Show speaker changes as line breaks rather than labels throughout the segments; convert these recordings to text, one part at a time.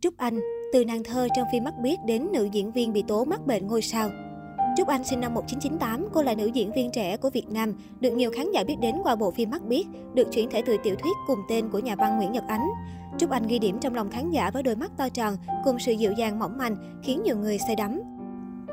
Trúc Anh, từ nàng thơ trong phim Mắt Biết đến nữ diễn viên bị tố mắc bệnh ngôi sao. Trúc Anh sinh năm 1998, cô là nữ diễn viên trẻ của Việt Nam, được nhiều khán giả biết đến qua bộ phim Mắt Biết, được chuyển thể từ tiểu thuyết cùng tên của nhà văn Nguyễn Nhật Ánh. Trúc Anh ghi điểm trong lòng khán giả với đôi mắt to tròn cùng sự dịu dàng mỏng manh, khiến nhiều người say đắm.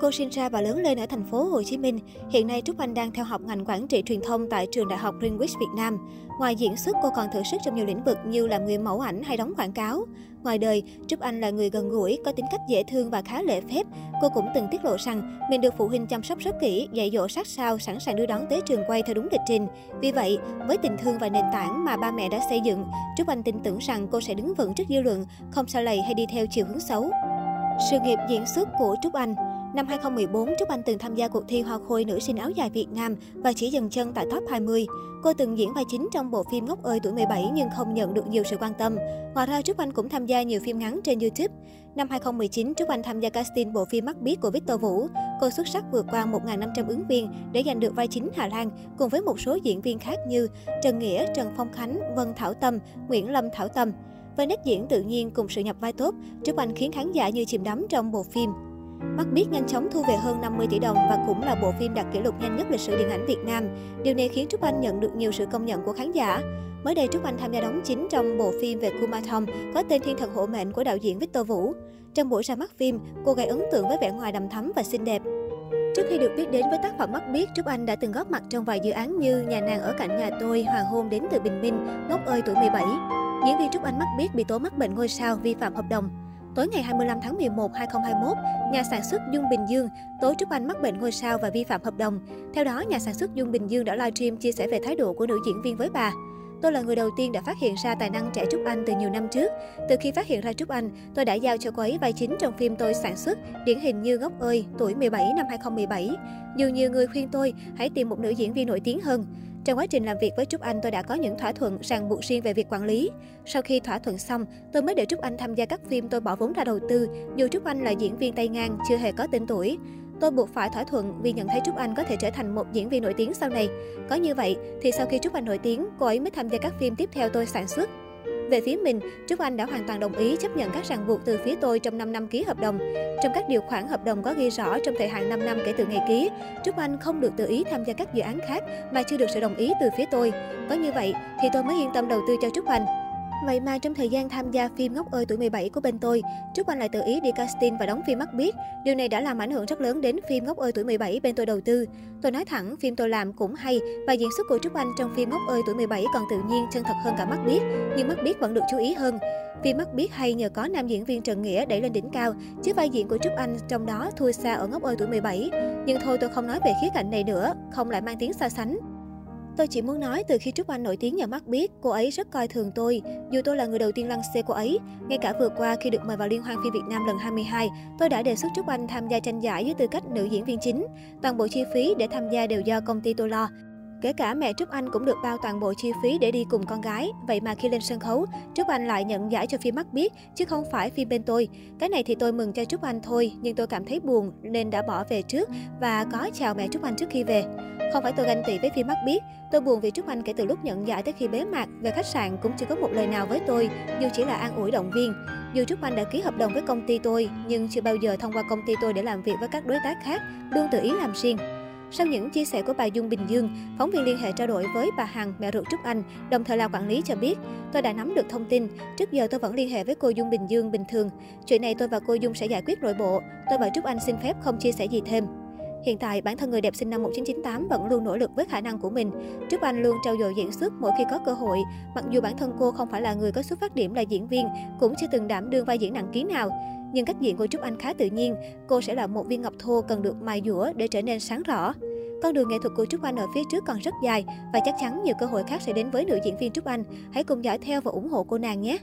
Cô sinh ra và lớn lên ở thành phố Hồ Chí Minh. Hiện nay Trúc Anh đang theo học ngành quản trị truyền thông tại trường Đại học Greenwich Việt Nam. Ngoài diễn xuất, cô còn thử sức trong nhiều lĩnh vực như làm người mẫu ảnh hay đóng quảng cáo. Ngoài đời, Trúc Anh là người gần gũi, có tính cách dễ thương và khá lễ phép. Cô cũng từng tiết lộ rằng mình được phụ huynh chăm sóc rất kỹ, dạy dỗ sát sao, sẵn sàng đưa đón tới trường quay theo đúng lịch trình. Vì vậy, với tình thương và nền tảng mà ba mẹ đã xây dựng, Trúc Anh tin tưởng rằng cô sẽ đứng vững trước dư luận, không xa lầy hay đi theo chiều hướng xấu. Sự nghiệp diễn xuất của Trúc Anh Năm 2014, Trúc Anh từng tham gia cuộc thi Hoa Khôi nữ sinh áo dài Việt Nam và chỉ dừng chân tại top 20. Cô từng diễn vai chính trong bộ phim Ngốc ơi tuổi 17 nhưng không nhận được nhiều sự quan tâm. Ngoài ra, Trúc Anh cũng tham gia nhiều phim ngắn trên YouTube. Năm 2019, Trúc Anh tham gia casting bộ phim Mắt Biết của Victor Vũ. Cô xuất sắc vượt qua 1.500 ứng viên để giành được vai chính Hà Lan cùng với một số diễn viên khác như Trần Nghĩa, Trần Phong Khánh, Vân Thảo Tâm, Nguyễn Lâm Thảo Tâm. Với nét diễn tự nhiên cùng sự nhập vai tốt, Trúc Anh khiến khán giả như chìm đắm trong bộ phim. Mắt biết nhanh chóng thu về hơn 50 tỷ đồng và cũng là bộ phim đạt kỷ lục nhanh nhất lịch sử điện ảnh Việt Nam. Điều này khiến Trúc Anh nhận được nhiều sự công nhận của khán giả. Mới đây Trúc Anh tham gia đóng chính trong bộ phim về Kumathong có tên Thiên thần hộ mệnh của đạo diễn Victor Vũ. Trong buổi ra mắt phim, cô gây ấn tượng với vẻ ngoài đầm thắm và xinh đẹp. Trước khi được biết đến với tác phẩm Mắt biết, Trúc Anh đã từng góp mặt trong vài dự án như Nhà nàng ở cạnh nhà tôi, Hoàng hôn đến từ Bình Minh, Ngốc ơi tuổi 17. Diễn viên Trúc Anh Mắt biết bị tố mắc bệnh ngôi sao vi phạm hợp đồng. Tối ngày 25 tháng 11, 2021, nhà sản xuất Dung Bình Dương tố Trúc Anh mắc bệnh ngôi sao và vi phạm hợp đồng. Theo đó, nhà sản xuất Dung Bình Dương đã livestream chia sẻ về thái độ của nữ diễn viên với bà. Tôi là người đầu tiên đã phát hiện ra tài năng trẻ Trúc Anh từ nhiều năm trước. Từ khi phát hiện ra Trúc Anh, tôi đã giao cho cô ấy vai chính trong phim tôi sản xuất, điển hình như Gốc ơi, tuổi 17 năm 2017. Dù nhiều người khuyên tôi hãy tìm một nữ diễn viên nổi tiếng hơn. Trong quá trình làm việc với Trúc Anh, tôi đã có những thỏa thuận ràng buộc riêng về việc quản lý. Sau khi thỏa thuận xong, tôi mới để Trúc Anh tham gia các phim tôi bỏ vốn ra đầu tư, dù Trúc Anh là diễn viên tay ngang, chưa hề có tên tuổi. Tôi buộc phải thỏa thuận vì nhận thấy Trúc Anh có thể trở thành một diễn viên nổi tiếng sau này. Có như vậy, thì sau khi Trúc Anh nổi tiếng, cô ấy mới tham gia các phim tiếp theo tôi sản xuất. Về phía mình, Trúc Anh đã hoàn toàn đồng ý chấp nhận các ràng buộc từ phía tôi trong 5 năm ký hợp đồng. Trong các điều khoản hợp đồng có ghi rõ trong thời hạn 5 năm kể từ ngày ký, Trúc Anh không được tự ý tham gia các dự án khác mà chưa được sự đồng ý từ phía tôi. Có như vậy thì tôi mới yên tâm đầu tư cho Trúc Anh. Vậy mà trong thời gian tham gia phim Ngốc ơi tuổi 17 của bên tôi, Trúc Anh lại tự ý đi casting và đóng phim Mắt Biết. Điều này đã làm ảnh hưởng rất lớn đến phim Ngốc ơi tuổi 17 bên tôi đầu tư. Tôi nói thẳng, phim tôi làm cũng hay và diễn xuất của Trúc Anh trong phim Ngốc ơi tuổi 17 còn tự nhiên, chân thật hơn cả Mắt Biết, nhưng Mắt Biết vẫn được chú ý hơn. Phim Mắt Biết hay nhờ có nam diễn viên Trần Nghĩa đẩy lên đỉnh cao, chứ vai diễn của Trúc Anh trong đó thua xa ở Ngốc ơi tuổi 17. Nhưng thôi tôi không nói về khía cạnh này nữa, không lại mang tiếng so sánh. Tôi chỉ muốn nói từ khi Trúc Anh nổi tiếng nhờ mắt biết, cô ấy rất coi thường tôi. Dù tôi là người đầu tiên lăng xê cô ấy, ngay cả vừa qua khi được mời vào Liên hoan phim Việt Nam lần 22, tôi đã đề xuất Trúc Anh tham gia tranh giải với tư cách nữ diễn viên chính. Toàn bộ chi phí để tham gia đều do công ty tôi lo. Kể cả mẹ Trúc Anh cũng được bao toàn bộ chi phí để đi cùng con gái. Vậy mà khi lên sân khấu, Trúc Anh lại nhận giải cho phim Mắt Biết, chứ không phải phim bên tôi. Cái này thì tôi mừng cho Trúc Anh thôi, nhưng tôi cảm thấy buồn nên đã bỏ về trước và có chào mẹ Trúc Anh trước khi về. Không phải tôi ganh tị với phim Mắt Biết, tôi buồn vì Trúc Anh kể từ lúc nhận giải tới khi bế mạc, về khách sạn cũng chưa có một lời nào với tôi, dù chỉ là an ủi động viên. Dù Trúc Anh đã ký hợp đồng với công ty tôi, nhưng chưa bao giờ thông qua công ty tôi để làm việc với các đối tác khác, luôn tự ý làm riêng. Sau những chia sẻ của bà Dung Bình Dương, phóng viên liên hệ trao đổi với bà Hằng, mẹ ruột Trúc Anh, đồng thời là quản lý cho biết, tôi đã nắm được thông tin, trước giờ tôi vẫn liên hệ với cô Dung Bình Dương bình thường. Chuyện này tôi và cô Dung sẽ giải quyết nội bộ, tôi và Trúc Anh xin phép không chia sẻ gì thêm. Hiện tại, bản thân người đẹp sinh năm 1998 vẫn luôn nỗ lực với khả năng của mình. Trúc Anh luôn trau dồi diễn xuất mỗi khi có cơ hội. Mặc dù bản thân cô không phải là người có xuất phát điểm là diễn viên, cũng chưa từng đảm đương vai diễn nặng ký nào. Nhưng cách diễn của Trúc Anh khá tự nhiên. Cô sẽ là một viên ngọc thô cần được mài dũa để trở nên sáng rõ. Con đường nghệ thuật của Trúc Anh ở phía trước còn rất dài và chắc chắn nhiều cơ hội khác sẽ đến với nữ diễn viên Trúc Anh. Hãy cùng dõi theo và ủng hộ cô nàng nhé!